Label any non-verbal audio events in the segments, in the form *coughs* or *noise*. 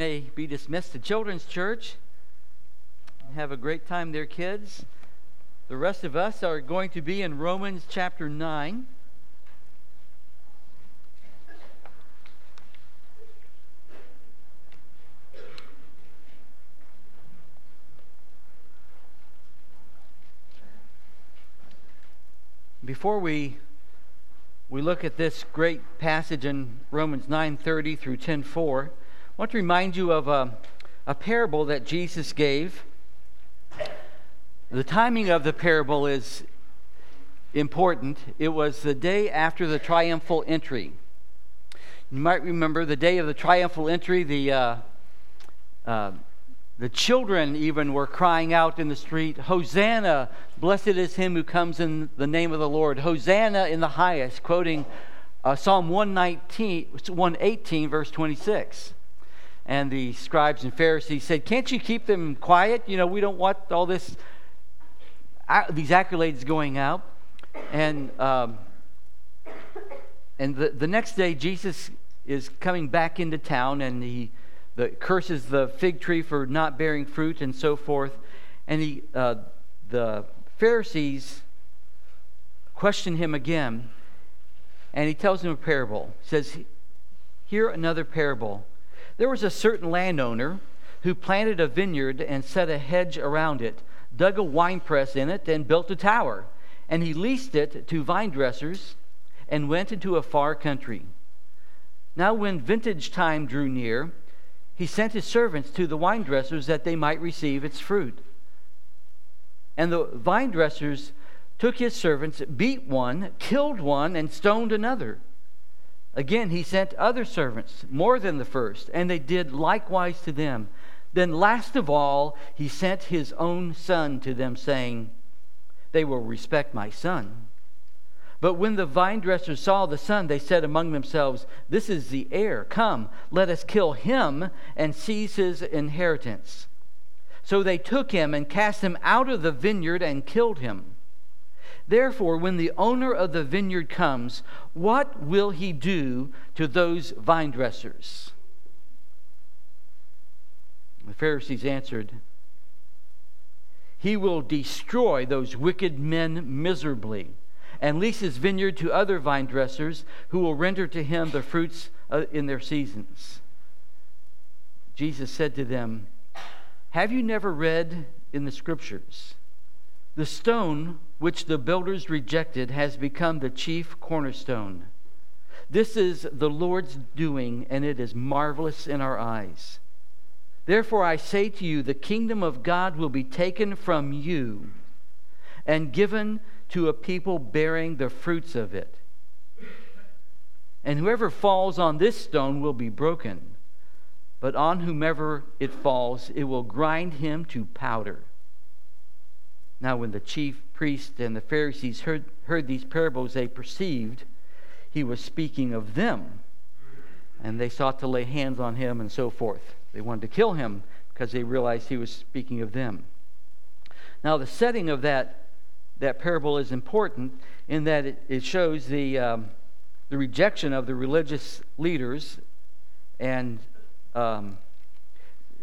may be dismissed to Children's Church. Have a great time there, kids. The rest of us are going to be in Romans chapter 9. Before we we look at this great passage in Romans 9:30 through 10:4, I want to remind you of a, a parable that Jesus gave. The timing of the parable is important. It was the day after the triumphal entry. You might remember the day of the triumphal entry. The uh, uh, the children even were crying out in the street, Hosanna! Blessed is him who comes in the name of the Lord. Hosanna in the highest, quoting uh, Psalm 119, 118, verse 26. And the scribes and Pharisees said, Can't you keep them quiet? You know, we don't want all this, these accolades going out. And, um, and the, the next day, Jesus is coming back into town and he the, curses the fig tree for not bearing fruit and so forth. And he, uh, the Pharisees question him again, and he tells them a parable. He says, Hear another parable. There was a certain landowner who planted a vineyard and set a hedge around it, dug a winepress in it, and built a tower. And he leased it to vine dressers and went into a far country. Now, when vintage time drew near, he sent his servants to the wine dressers that they might receive its fruit. And the vine dressers took his servants, beat one, killed one, and stoned another. Again, he sent other servants, more than the first, and they did likewise to them. Then, last of all, he sent his own son to them, saying, They will respect my son. But when the vine dressers saw the son, they said among themselves, This is the heir. Come, let us kill him and seize his inheritance. So they took him and cast him out of the vineyard and killed him. Therefore, when the owner of the vineyard comes, what will he do to those vine dressers? The Pharisees answered, He will destroy those wicked men miserably and lease his vineyard to other vine dressers who will render to him the fruits uh, in their seasons. Jesus said to them, Have you never read in the scriptures? The stone which the builders rejected has become the chief cornerstone. This is the Lord's doing, and it is marvelous in our eyes. Therefore, I say to you, the kingdom of God will be taken from you and given to a people bearing the fruits of it. And whoever falls on this stone will be broken, but on whomever it falls, it will grind him to powder. Now, when the chief priests and the Pharisees heard, heard these parables, they perceived he was speaking of them. And they sought to lay hands on him and so forth. They wanted to kill him because they realized he was speaking of them. Now, the setting of that that parable is important in that it, it shows the, um, the rejection of the religious leaders and um,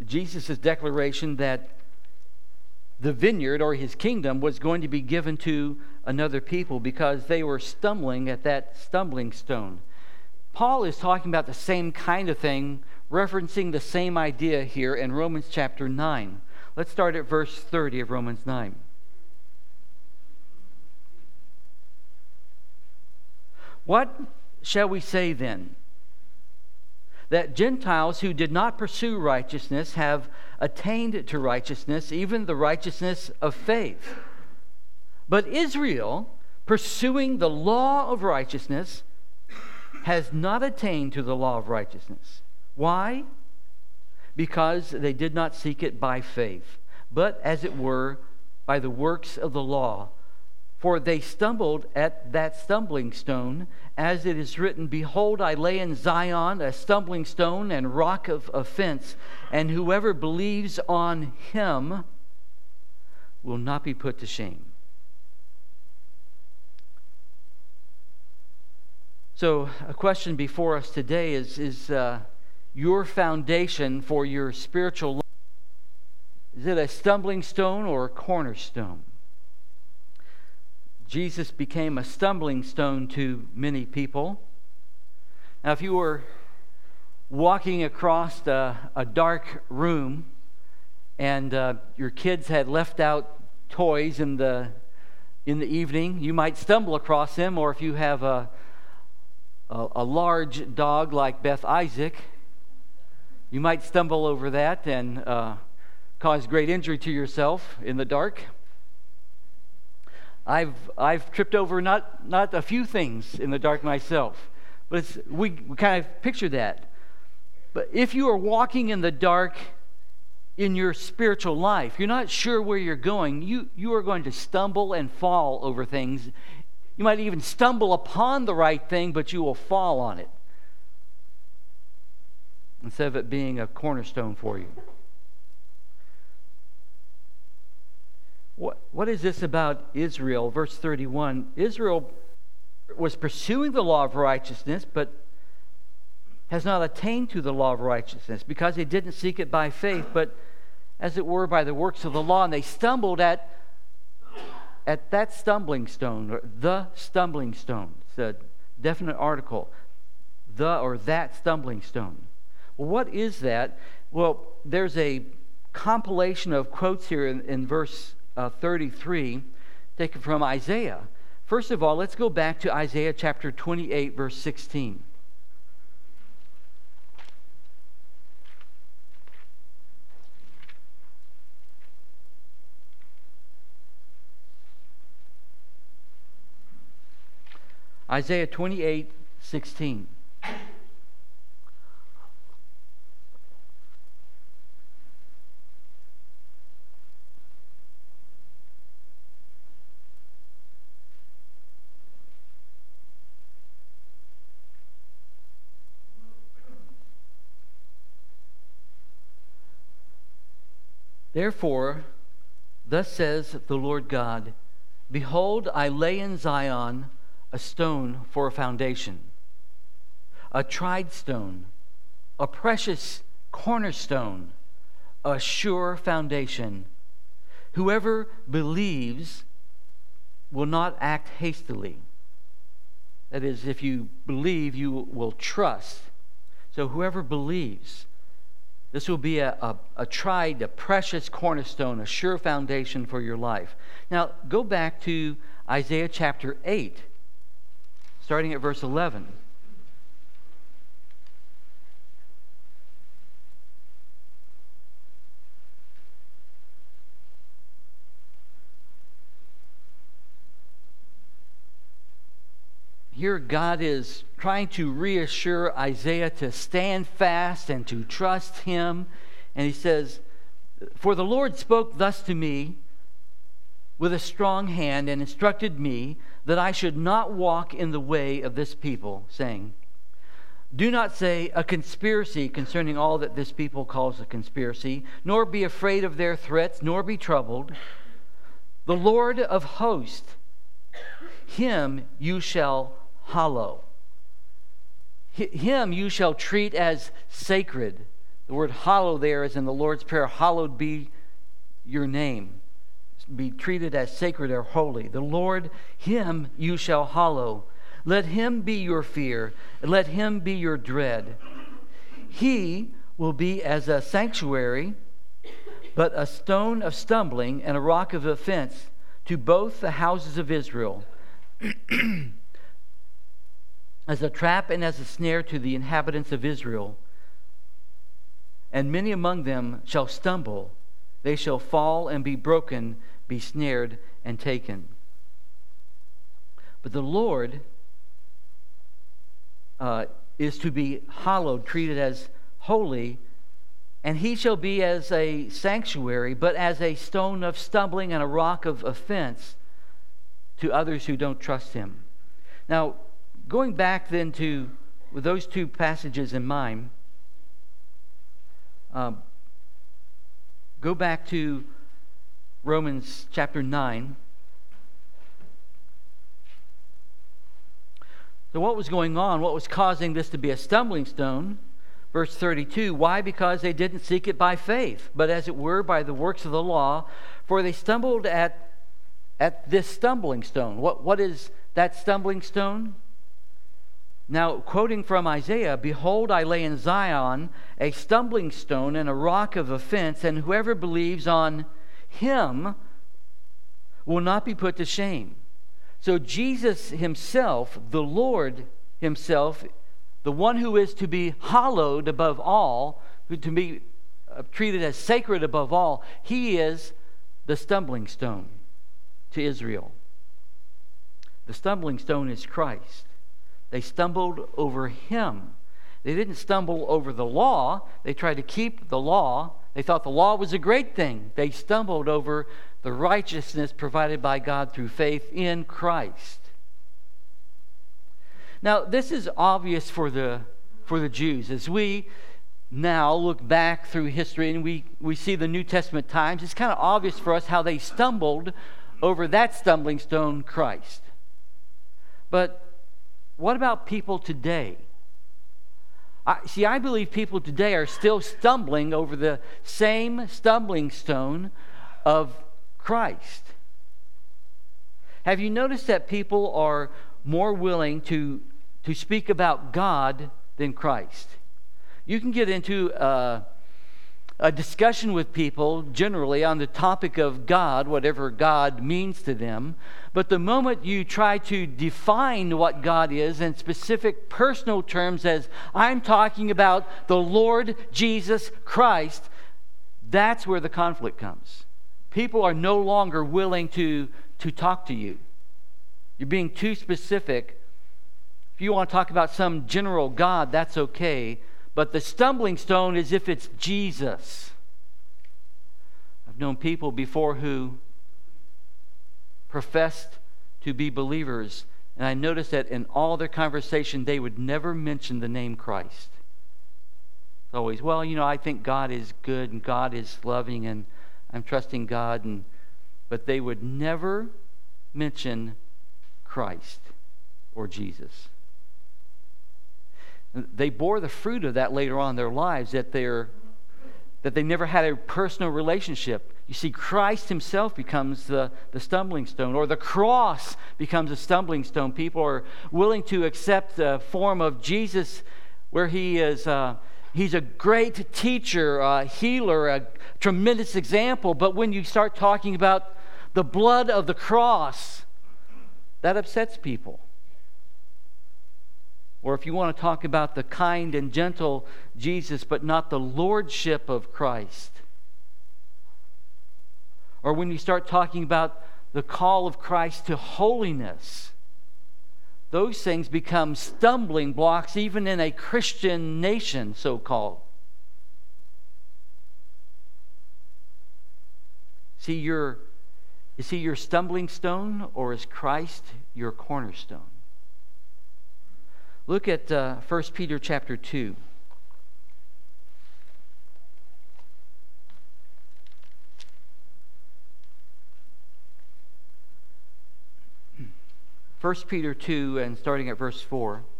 Jesus' declaration that the vineyard or his kingdom was going to be given to another people because they were stumbling at that stumbling stone. Paul is talking about the same kind of thing, referencing the same idea here in Romans chapter 9. Let's start at verse 30 of Romans 9. What shall we say then? That Gentiles who did not pursue righteousness have attained to righteousness, even the righteousness of faith. But Israel, pursuing the law of righteousness, has not attained to the law of righteousness. Why? Because they did not seek it by faith, but as it were, by the works of the law. For they stumbled at that stumbling stone, as it is written, Behold, I lay in Zion a stumbling stone and rock of offense, and whoever believes on him will not be put to shame. So, a question before us today is, is uh, your foundation for your spiritual life? Is it a stumbling stone or a cornerstone? Jesus became a stumbling stone to many people. Now, if you were walking across a, a dark room and uh, your kids had left out toys in the in the evening, you might stumble across them, or if you have a, a, a large dog like Beth Isaac, you might stumble over that and uh, cause great injury to yourself in the dark. I've, I've tripped over not, not a few things in the dark myself, but we, we kind of picture that. But if you are walking in the dark in your spiritual life, you're not sure where you're going, you, you are going to stumble and fall over things. You might even stumble upon the right thing, but you will fall on it instead of it being a cornerstone for you. What, is this about Israel? Verse 31 Israel was pursuing the law of righteousness, but has not attained to the law of righteousness because they didn't seek it by faith, but as it were by the works of the law, and they stumbled at, at that stumbling stone, or the stumbling stone. It's a definite article. The or that stumbling stone. Well, what is that? Well, there's a compilation of quotes here in, in verse uh, 33, taken from Isaiah. First of all, let's go back to Isaiah chapter 28, verse 16. Isaiah 28, 16. Therefore, thus says the Lord God Behold, I lay in Zion a stone for a foundation, a tried stone, a precious cornerstone, a sure foundation. Whoever believes will not act hastily. That is, if you believe, you will trust. So whoever believes, this will be a, a, a, tried, a precious cornerstone, a sure foundation for your life. Now, go back to Isaiah chapter 8 starting at verse 11. Here, God is trying to reassure Isaiah to stand fast and to trust him. And he says, For the Lord spoke thus to me with a strong hand and instructed me that I should not walk in the way of this people, saying, Do not say a conspiracy concerning all that this people calls a conspiracy, nor be afraid of their threats, nor be troubled. The Lord of hosts, him you shall hallow. Him you shall treat as sacred. The word hollow there is in the Lord's Prayer, hallowed be your name be treated as sacred or holy. The Lord, him you shall hallow. Let him be your fear, let him be your dread. He will be as a sanctuary, but a stone of stumbling and a rock of offense to both the houses of Israel, *clears throat* as a trap and as a snare to the inhabitants of Israel. And many among them shall stumble, they shall fall and be broken be snared and taken. But the Lord uh, is to be hallowed, treated as holy, and he shall be as a sanctuary, but as a stone of stumbling and a rock of offense to others who don't trust him. Now, going back then to, with those two passages in mind, uh, go back to Romans chapter 9. So, what was going on? What was causing this to be a stumbling stone? Verse 32 Why? Because they didn't seek it by faith, but as it were by the works of the law, for they stumbled at, at this stumbling stone. What, what is that stumbling stone? Now, quoting from Isaiah, Behold, I lay in Zion a stumbling stone and a rock of offense, and whoever believes on him will not be put to shame. So, Jesus himself, the Lord himself, the one who is to be hallowed above all, who to be uh, treated as sacred above all, he is the stumbling stone to Israel. The stumbling stone is Christ. They stumbled over him. They didn't stumble over the law. They tried to keep the law. They thought the law was a great thing. They stumbled over the righteousness provided by God through faith in Christ. Now, this is obvious for the, for the Jews. As we now look back through history and we, we see the New Testament times, it's kind of obvious for us how they stumbled over that stumbling stone, Christ. But what about people today? I, see, I believe people today are still stumbling over the same stumbling stone of Christ. Have you noticed that people are more willing to, to speak about God than Christ? You can get into. Uh, a discussion with people generally on the topic of God, whatever God means to them. But the moment you try to define what God is in specific personal terms, as I'm talking about the Lord Jesus Christ, that's where the conflict comes. People are no longer willing to, to talk to you. You're being too specific. If you want to talk about some general God, that's okay. But the stumbling stone is if it's Jesus. I've known people before who professed to be believers, and I noticed that in all their conversation, they would never mention the name Christ. It's always, well, you know, I think God is good and God is loving and I'm trusting God, and but they would never mention Christ or Jesus they bore the fruit of that later on in their lives that they're that they never had a personal relationship. You see christ himself becomes the, the stumbling stone or the cross becomes a stumbling stone. People are willing to accept the form of jesus where he is uh, he's a great teacher a healer a tremendous example. But when you start talking about the blood of the cross that upsets people or if you want to talk about the kind and gentle Jesus, but not the lordship of Christ. Or when you start talking about the call of Christ to holiness, those things become stumbling blocks even in a Christian nation, so called. See, your, is he your stumbling stone or is Christ your cornerstone? Look at uh, 1 Peter chapter 2. First Peter 2 and starting at verse 4. '"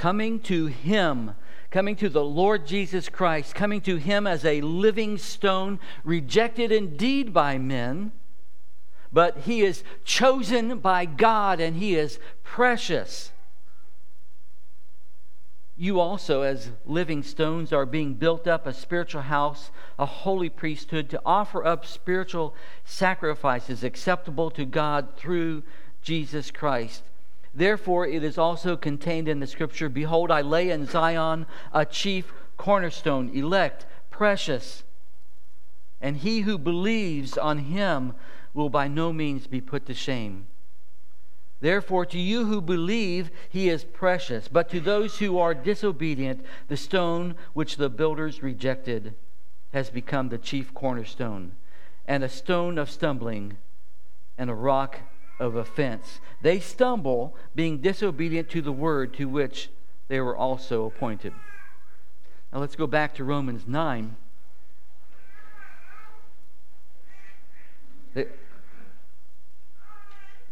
coming to Him, coming to the Lord Jesus Christ, coming to Him as a living stone, rejected indeed by men, but He is chosen by God and He is precious. You also, as living stones, are being built up a spiritual house, a holy priesthood, to offer up spiritual sacrifices acceptable to God through Jesus Christ. Therefore, it is also contained in the scripture Behold, I lay in Zion a chief cornerstone, elect, precious, and he who believes on him will by no means be put to shame. Therefore, to you who believe, he is precious, but to those who are disobedient, the stone which the builders rejected has become the chief cornerstone, and a stone of stumbling, and a rock of offense. They stumble, being disobedient to the word to which they were also appointed. Now let's go back to Romans 9.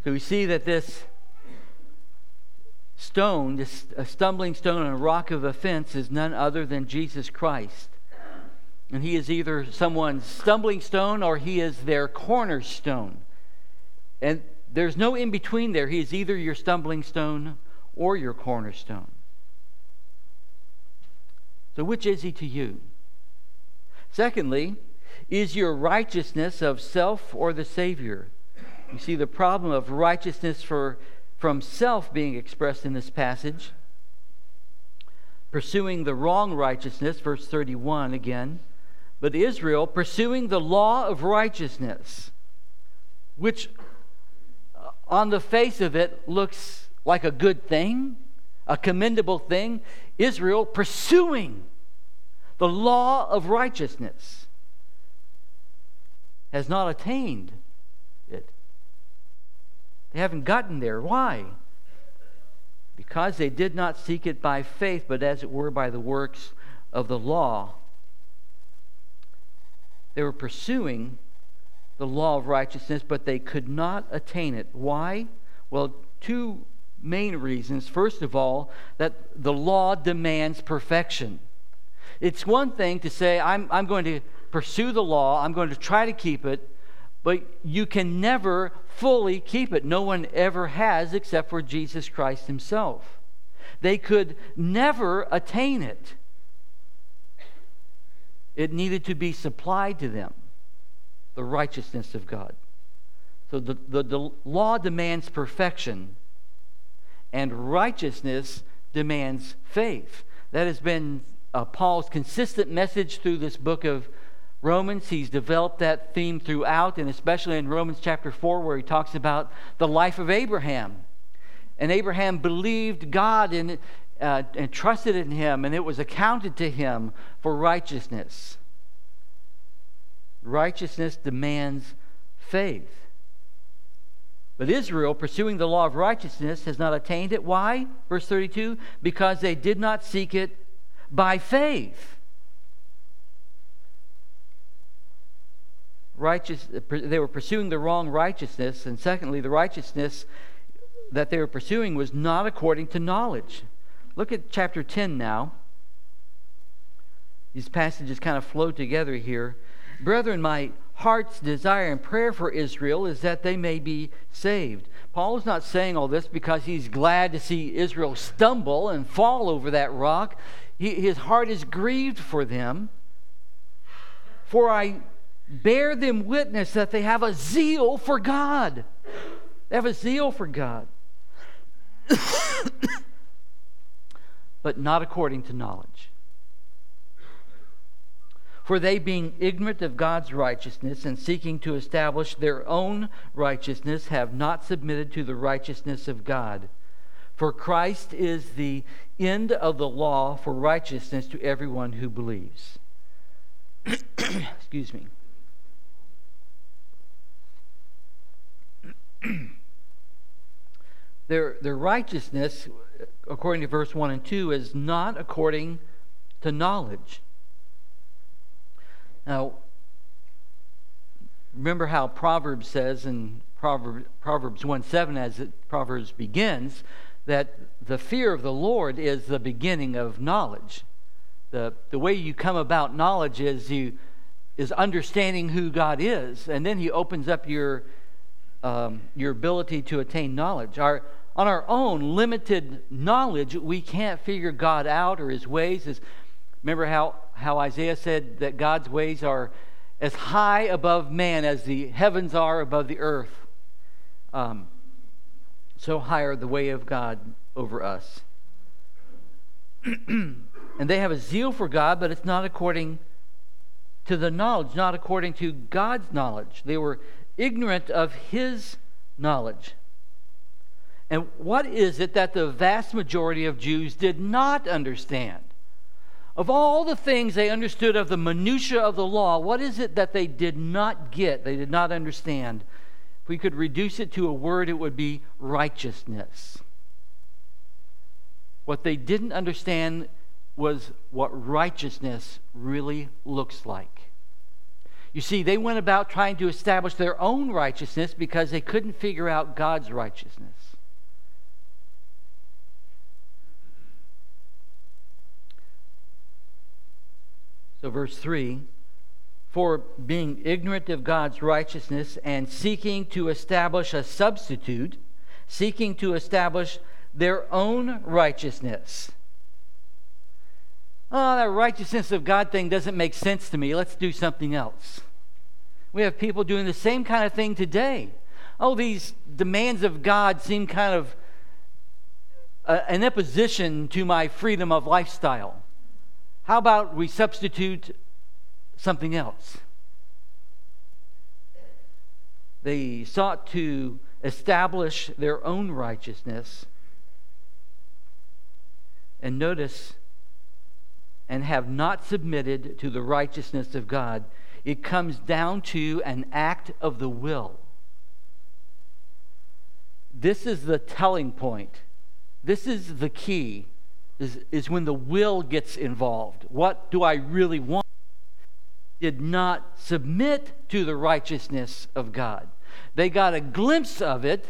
So we see that this stone, this a stumbling stone and a rock of offense, is none other than Jesus Christ. And he is either someone's stumbling stone or he is their cornerstone. And there's no in between there. He is either your stumbling stone or your cornerstone. So, which is he to you? Secondly, is your righteousness of self or the Savior? You see the problem of righteousness for, from self being expressed in this passage. Pursuing the wrong righteousness, verse 31 again. But Israel pursuing the law of righteousness, which on the face of it looks like a good thing, a commendable thing. Israel pursuing the law of righteousness has not attained it. They haven't gotten there. Why? Because they did not seek it by faith, but as it were by the works of the law. They were pursuing the law of righteousness, but they could not attain it. Why? Well, two main reasons. First of all, that the law demands perfection. It's one thing to say, I'm, I'm going to pursue the law, I'm going to try to keep it, but you can never fully keep it. No one ever has except for Jesus Christ himself. They could never attain it. It needed to be supplied to them, the righteousness of God. So the, the, the law demands perfection, and righteousness demands faith. That has been uh, Paul's consistent message through this book of Romans. He's developed that theme throughout, and especially in Romans chapter 4, where he talks about the life of Abraham. And Abraham believed God uh, and trusted in him, and it was accounted to him for righteousness. Righteousness demands faith. But Israel, pursuing the law of righteousness, has not attained it. Why? Verse 32 Because they did not seek it by faith. righteous, they were pursuing the wrong righteousness, and secondly, the righteousness that they were pursuing was not according to knowledge. Look at chapter 10 now. These passages kind of flow together here. Brethren, my heart's desire and prayer for Israel is that they may be saved. Paul is not saying all this because he's glad to see Israel stumble and fall over that rock. He, his heart is grieved for them. For I bear them witness that they have a zeal for God. They have a zeal for God. *coughs* but not according to knowledge. For they, being ignorant of God's righteousness and seeking to establish their own righteousness, have not submitted to the righteousness of God. For Christ is the end of the law for righteousness to everyone who believes. *coughs* Excuse me. *coughs* their, their righteousness, according to verse 1 and 2, is not according to knowledge. Now, remember how Proverbs says in Proverbs, Proverbs 1 7, as it, Proverbs begins, that the fear of the Lord is the beginning of knowledge. The, the way you come about knowledge is you is understanding who God is, and then He opens up your um, your ability to attain knowledge. Our, on our own limited knowledge, we can't figure God out or his ways. As, remember how, how Isaiah said that God's ways are as high above man as the heavens are above the earth. Um, so high are the way of God over us. *clears throat* and they have a zeal for God, but it's not according to the knowledge, not according to God's knowledge. They were ignorant of his knowledge. And what is it that the vast majority of Jews did not understand? Of all the things they understood of the minutiae of the law, what is it that they did not get, they did not understand? If we could reduce it to a word, it would be righteousness. What they didn't understand was what righteousness really looks like. You see, they went about trying to establish their own righteousness because they couldn't figure out God's righteousness. So, verse 3 For being ignorant of God's righteousness and seeking to establish a substitute, seeking to establish their own righteousness. Oh, that righteousness of God thing doesn't make sense to me. Let's do something else. We have people doing the same kind of thing today. Oh, these demands of God seem kind of uh, an imposition to my freedom of lifestyle. How about we substitute something else? They sought to establish their own righteousness. And notice, and have not submitted to the righteousness of God. It comes down to an act of the will. This is the telling point. This is the key, is, is when the will gets involved. What do I really want? Did not submit to the righteousness of God. They got a glimpse of it.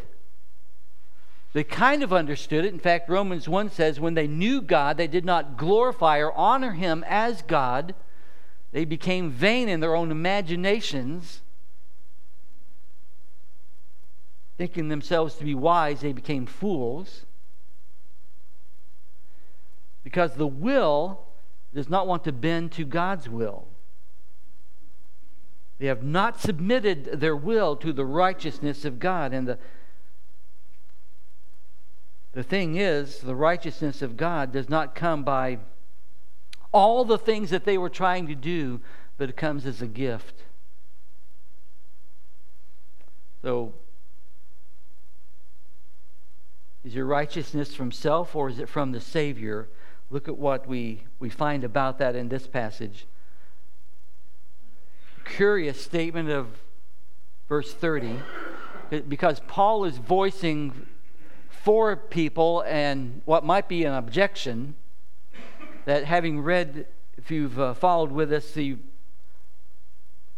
They kind of understood it. In fact, Romans 1 says, when they knew God, they did not glorify or honor him as God. They became vain in their own imaginations. Thinking themselves to be wise, they became fools. Because the will does not want to bend to God's will. They have not submitted their will to the righteousness of God. And the, the thing is, the righteousness of God does not come by all the things that they were trying to do, but it comes as a gift. So, is your righteousness from self or is it from the Savior? Look at what we, we find about that in this passage. Curious statement of verse 30 because Paul is voicing for people and what might be an objection that having read, if you've uh, followed with us, the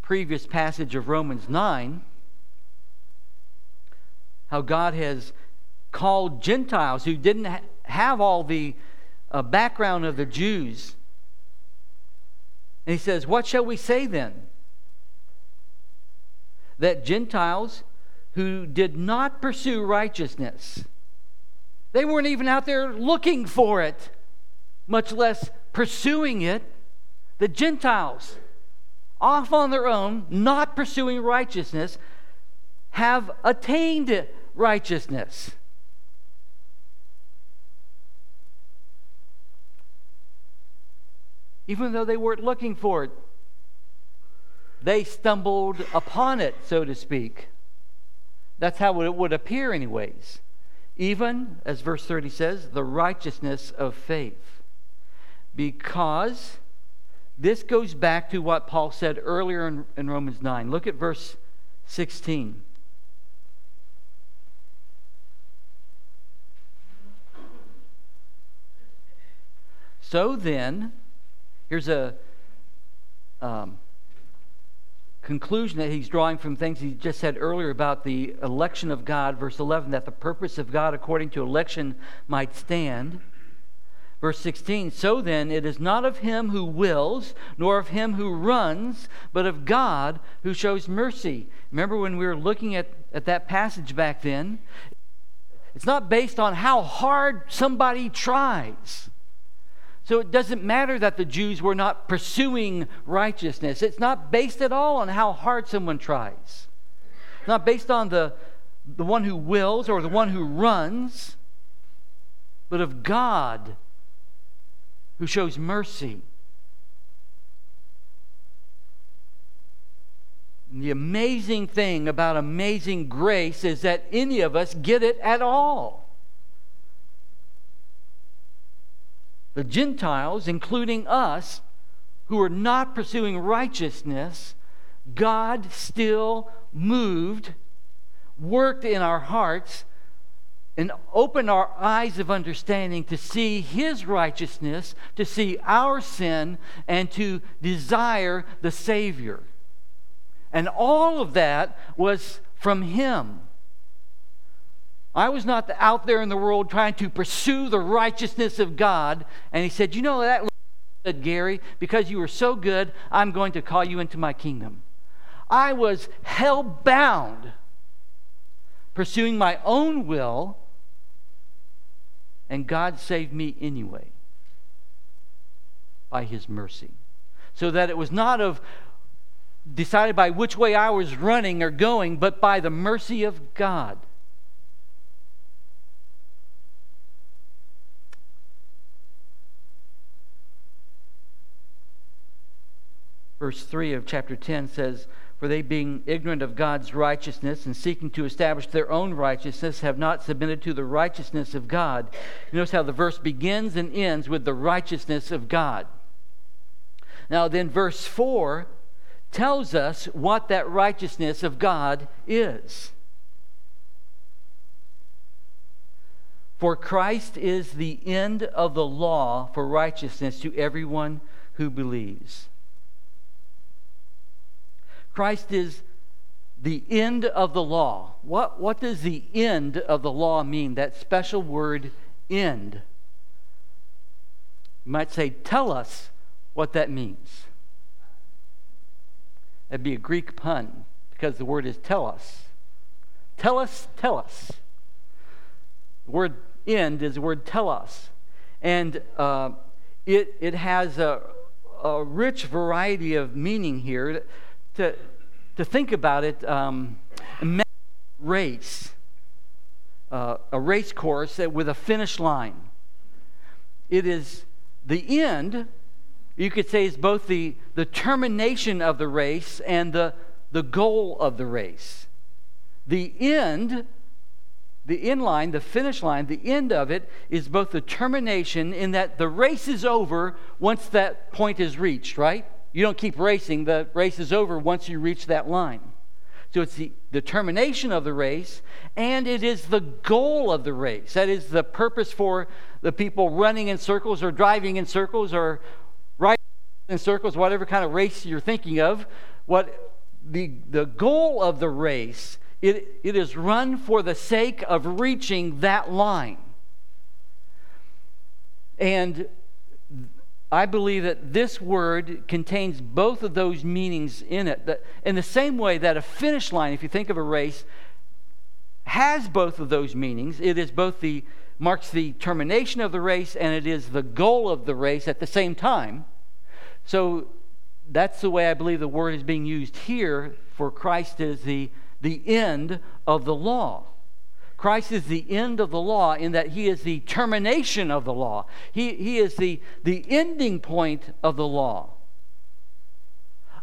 previous passage of Romans 9, how God has called Gentiles who didn't ha- have all the uh, background of the Jews. And he says, What shall we say then? that Gentiles who did not pursue righteousness, they weren't even out there looking for it, much less pursuing it. The Gentiles, off on their own, not pursuing righteousness, have attained righteousness. Even though they weren't looking for it, they stumbled upon it, so to speak. That's how it would appear, anyways. Even, as verse 30 says, the righteousness of faith. Because this goes back to what Paul said earlier in, in Romans 9. Look at verse 16. So then, here's a um, conclusion that he's drawing from things he just said earlier about the election of God, verse 11, that the purpose of God according to election might stand. Verse 16, so then it is not of him who wills, nor of him who runs, but of God who shows mercy. Remember when we were looking at, at that passage back then? It's not based on how hard somebody tries. So it doesn't matter that the Jews were not pursuing righteousness. It's not based at all on how hard someone tries. It's not based on the, the one who wills or the one who runs, but of God who shows mercy. And the amazing thing about amazing grace is that any of us get it at all. The Gentiles, including us, who are not pursuing righteousness, God still moved, worked in our hearts and opened our eyes of understanding to see His righteousness, to see our sin, and to desire the Savior. And all of that was from Him. I was not out there in the world trying to pursue the righteousness of God. And He said, You know that, *laughs* said Gary, because you were so good, I'm going to call you into my kingdom. I was hell bound pursuing my own will, and God saved me anyway by his mercy. So that it was not of decided by which way I was running or going, but by the mercy of God. Verse 3 of chapter 10 says, For they, being ignorant of God's righteousness and seeking to establish their own righteousness, have not submitted to the righteousness of God. You notice how the verse begins and ends with the righteousness of God. Now, then, verse 4 tells us what that righteousness of God is. For Christ is the end of the law for righteousness to everyone who believes. Christ is the end of the law. What, what does the end of the law mean? That special word, end. You might say, tell us what that means. That'd be a Greek pun because the word is telos. Tell us, telos. The word end is the word telos. And uh, it, it has a, a rich variety of meaning here to, to think about it, um, race, uh, a race course with a finish line. It is the end, you could say, is both the, the termination of the race and the, the goal of the race. The end, the end line, the finish line, the end of it is both the termination in that the race is over once that point is reached, right? You don't keep racing, the race is over once you reach that line. So it's the, determination of the race, and it is the goal of the race. That is the purpose for the people running in circles or driving in circles or riding in circles, whatever kind of race you're thinking of. What the, the goal of the race, it, it is run for the sake of reaching that line. And I believe that this word contains both of those meanings in it. That in the same way that a finish line, if you think of a race, has both of those meanings. It is both the marks the termination of the race and it is the goal of the race at the same time. So that's the way I believe the word is being used here for Christ is the, the end of the law. Christ is the end of the law in that he is the termination of the law. He, he is the, the ending point of the law.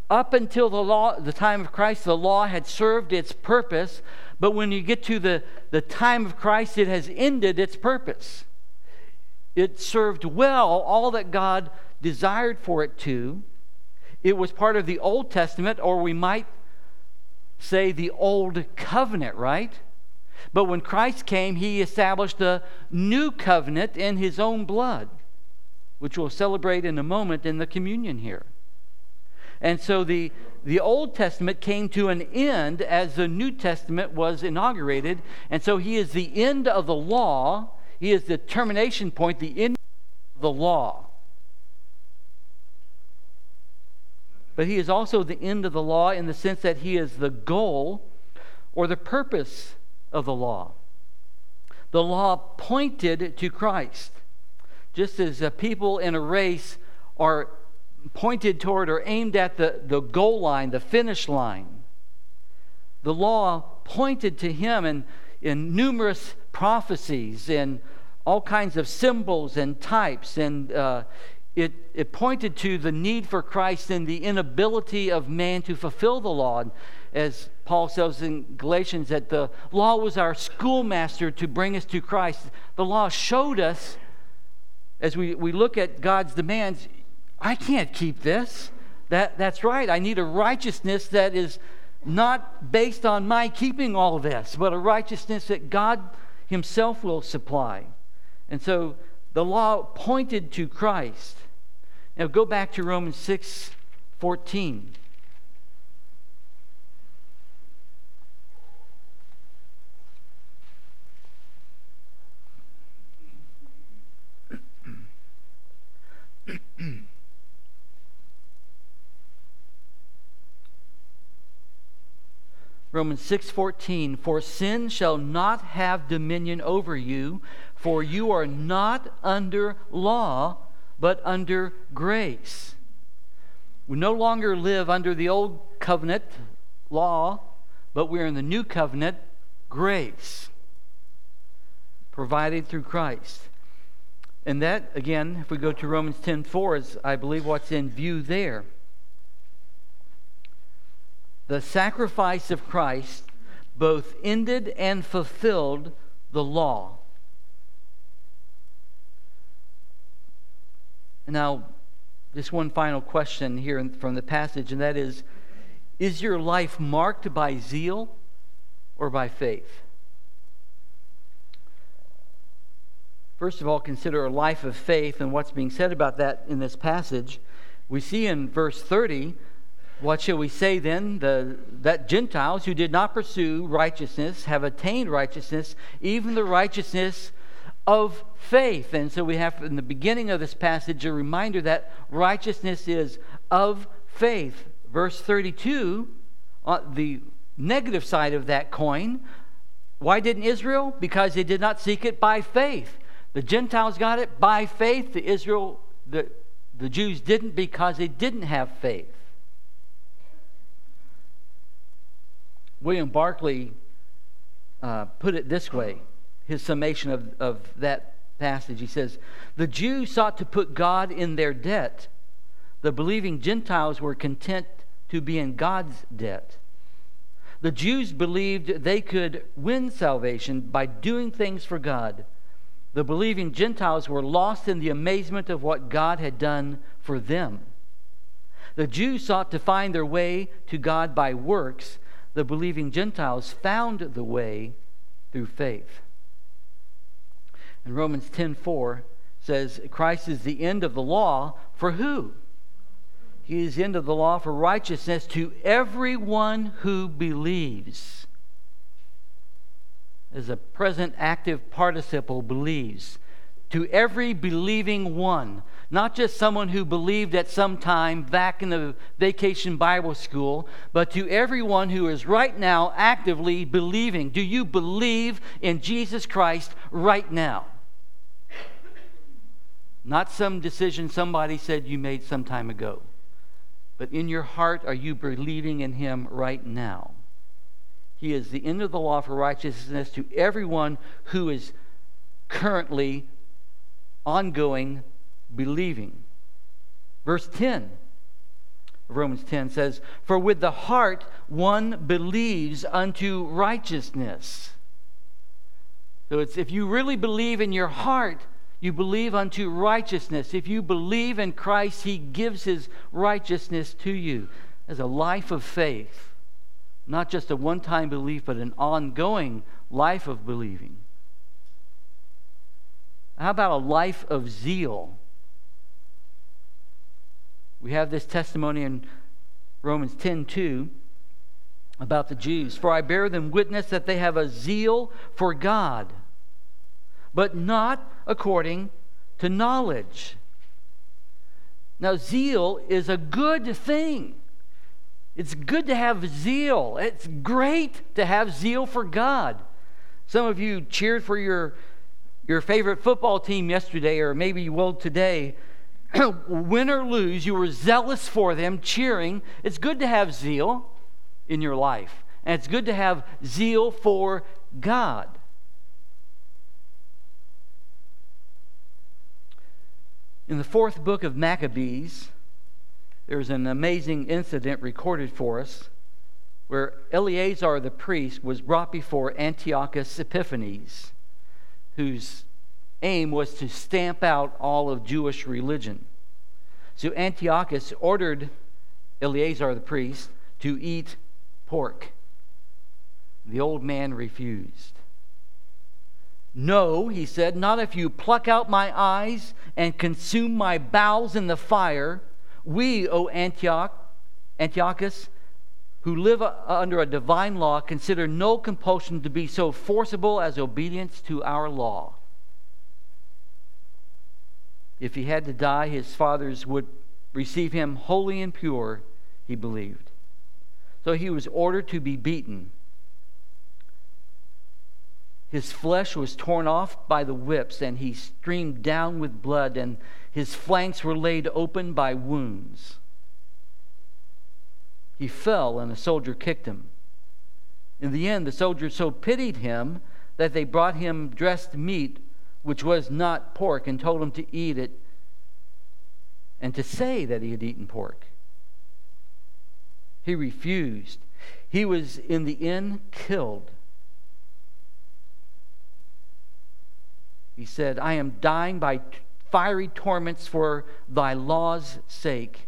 Up until the law, the time of Christ, the law had served its purpose, but when you get to the, the time of Christ, it has ended its purpose. It served well all that God desired for it to. It was part of the Old Testament, or we might say the Old Covenant, right? But when Christ came, he established a new covenant in his own blood, which we'll celebrate in a moment in the communion here. And so the, the Old Testament came to an end as the New Testament was inaugurated. And so he is the end of the law, he is the termination point, the end of the law. But he is also the end of the law in the sense that he is the goal or the purpose of the law. The law pointed to Christ. Just as uh, people in a race are pointed toward or aimed at the, the goal line, the finish line, the law pointed to him in, in numerous prophecies in all kinds of symbols and types. And uh, it, it pointed to the need for Christ and the inability of man to fulfill the law. And as Paul says in Galatians, that the law was our schoolmaster to bring us to Christ. The law showed us, as we, we look at God's demands, I can't keep this. That, that's right. I need a righteousness that is not based on my keeping all this, but a righteousness that God himself will supply. And so the law pointed to Christ. Now go back to Romans 6 14. *clears throat* Romans 6:14 For sin shall not have dominion over you for you are not under law but under grace. We no longer live under the old covenant law but we're in the new covenant grace provided through Christ. And that again if we go to Romans 10:4 is I believe what's in view there the sacrifice of Christ both ended and fulfilled the law. Now, just one final question here from the passage, and that is Is your life marked by zeal or by faith? First of all, consider a life of faith and what's being said about that in this passage. We see in verse 30 what shall we say then? The, that Gentiles who did not pursue righteousness have attained righteousness, even the righteousness of faith. And so we have in the beginning of this passage a reminder that righteousness is of faith. Verse 32, uh, the negative side of that coin. Why didn't Israel? Because they did not seek it by faith. The Gentiles got it by faith. The Israel, the, the Jews didn't because they didn't have faith. William Barclay uh, put it this way his summation of, of that passage. He says, The Jews sought to put God in their debt. The believing Gentiles were content to be in God's debt. The Jews believed they could win salvation by doing things for God. The believing Gentiles were lost in the amazement of what God had done for them. The Jews sought to find their way to God by works the believing Gentiles found the way through faith. And Romans 10:4 says Christ is the end of the law for who? He is the end of the law for righteousness to everyone who believes. As a present active participle believes. To every believing one not just someone who believed at some time back in the vacation Bible school, but to everyone who is right now actively believing. Do you believe in Jesus Christ right now? Not some decision somebody said you made some time ago, but in your heart, are you believing in Him right now? He is the end of the law for righteousness to everyone who is currently ongoing believing. Verse 10 Romans 10 says, For with the heart one believes unto righteousness. So it's if you really believe in your heart, you believe unto righteousness. If you believe in Christ, He gives His righteousness to you as a life of faith. Not just a one time belief, but an ongoing life of believing. How about a life of zeal? We have this testimony in Romans 10 2 about the Jews. For I bear them witness that they have a zeal for God, but not according to knowledge. Now, zeal is a good thing. It's good to have zeal. It's great to have zeal for God. Some of you cheered for your, your favorite football team yesterday, or maybe you will today. *clears throat* win or lose, you were zealous for them, cheering. It's good to have zeal in your life, and it's good to have zeal for God. In the fourth book of Maccabees, there's an amazing incident recorded for us where Eleazar the priest was brought before Antiochus Epiphanes, whose aim was to stamp out all of Jewish religion. So Antiochus ordered Eleazar the priest to eat pork. The old man refused. No, he said, not if you pluck out my eyes and consume my bowels in the fire. We, O Antioch, Antiochus, who live uh, under a divine law, consider no compulsion to be so forcible as obedience to our law. If he had to die, his fathers would receive him holy and pure, he believed. So he was ordered to be beaten. His flesh was torn off by the whips, and he streamed down with blood, and his flanks were laid open by wounds. He fell, and a soldier kicked him. In the end, the soldiers so pitied him that they brought him dressed meat which was not pork, and told him to eat it and to say that he had eaten pork. He refused. He was in the end killed. He said, I am dying by fiery torments for thy law's sake.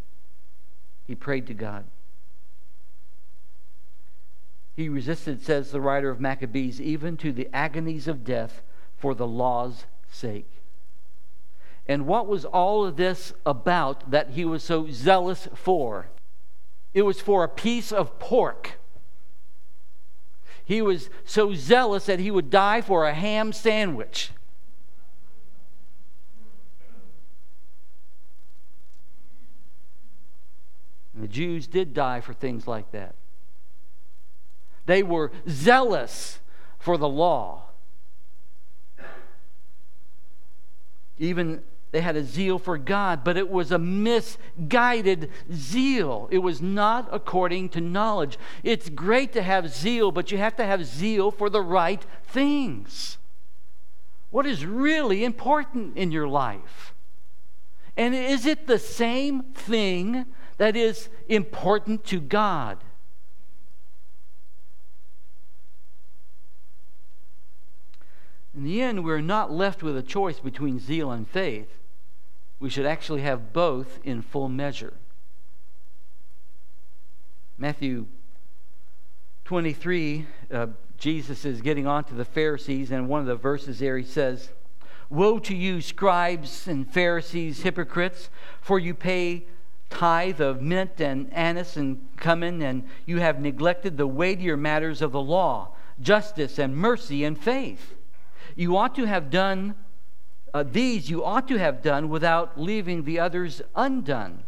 He prayed to God. He resisted, says the writer of Maccabees, even to the agonies of death for the law's sake. And what was all of this about that he was so zealous for? It was for a piece of pork. He was so zealous that he would die for a ham sandwich. And the Jews did die for things like that. They were zealous for the law. Even they had a zeal for God, but it was a misguided zeal. It was not according to knowledge. It's great to have zeal, but you have to have zeal for the right things. What is really important in your life? And is it the same thing that is important to God? In the end, we're not left with a choice between zeal and faith. We should actually have both in full measure. Matthew 23, uh, Jesus is getting on to the Pharisees, and one of the verses there he says, Woe to you, scribes and Pharisees, hypocrites, for you pay tithe of mint and anise and cumin, and you have neglected the weightier matters of the law, justice and mercy and faith you ought to have done uh, these, you ought to have done without leaving the others undone.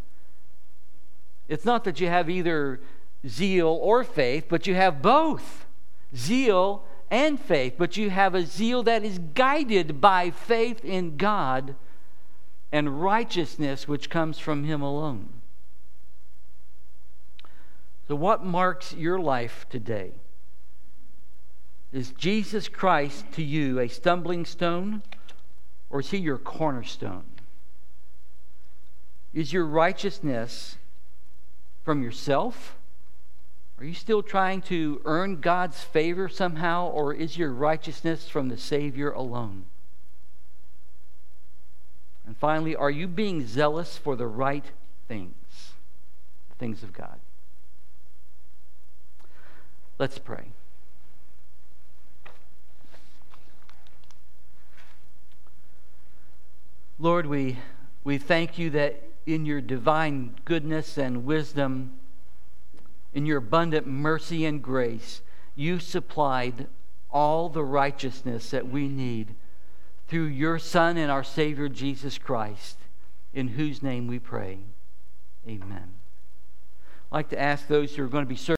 It's not that you have either zeal or faith, but you have both zeal and faith. But you have a zeal that is guided by faith in God and righteousness which comes from Him alone. So, what marks your life today? Is Jesus Christ to you a stumbling stone or is he your cornerstone? Is your righteousness from yourself? Are you still trying to earn God's favor somehow, or is your righteousness from the Savior alone? And finally, are you being zealous for the right things, the things of God? Let's pray. Lord, we, we thank you that in your divine goodness and wisdom, in your abundant mercy and grace, you supplied all the righteousness that we need through your Son and our Savior Jesus Christ, in whose name we pray. Amen. I'd like to ask those who are going to be serving.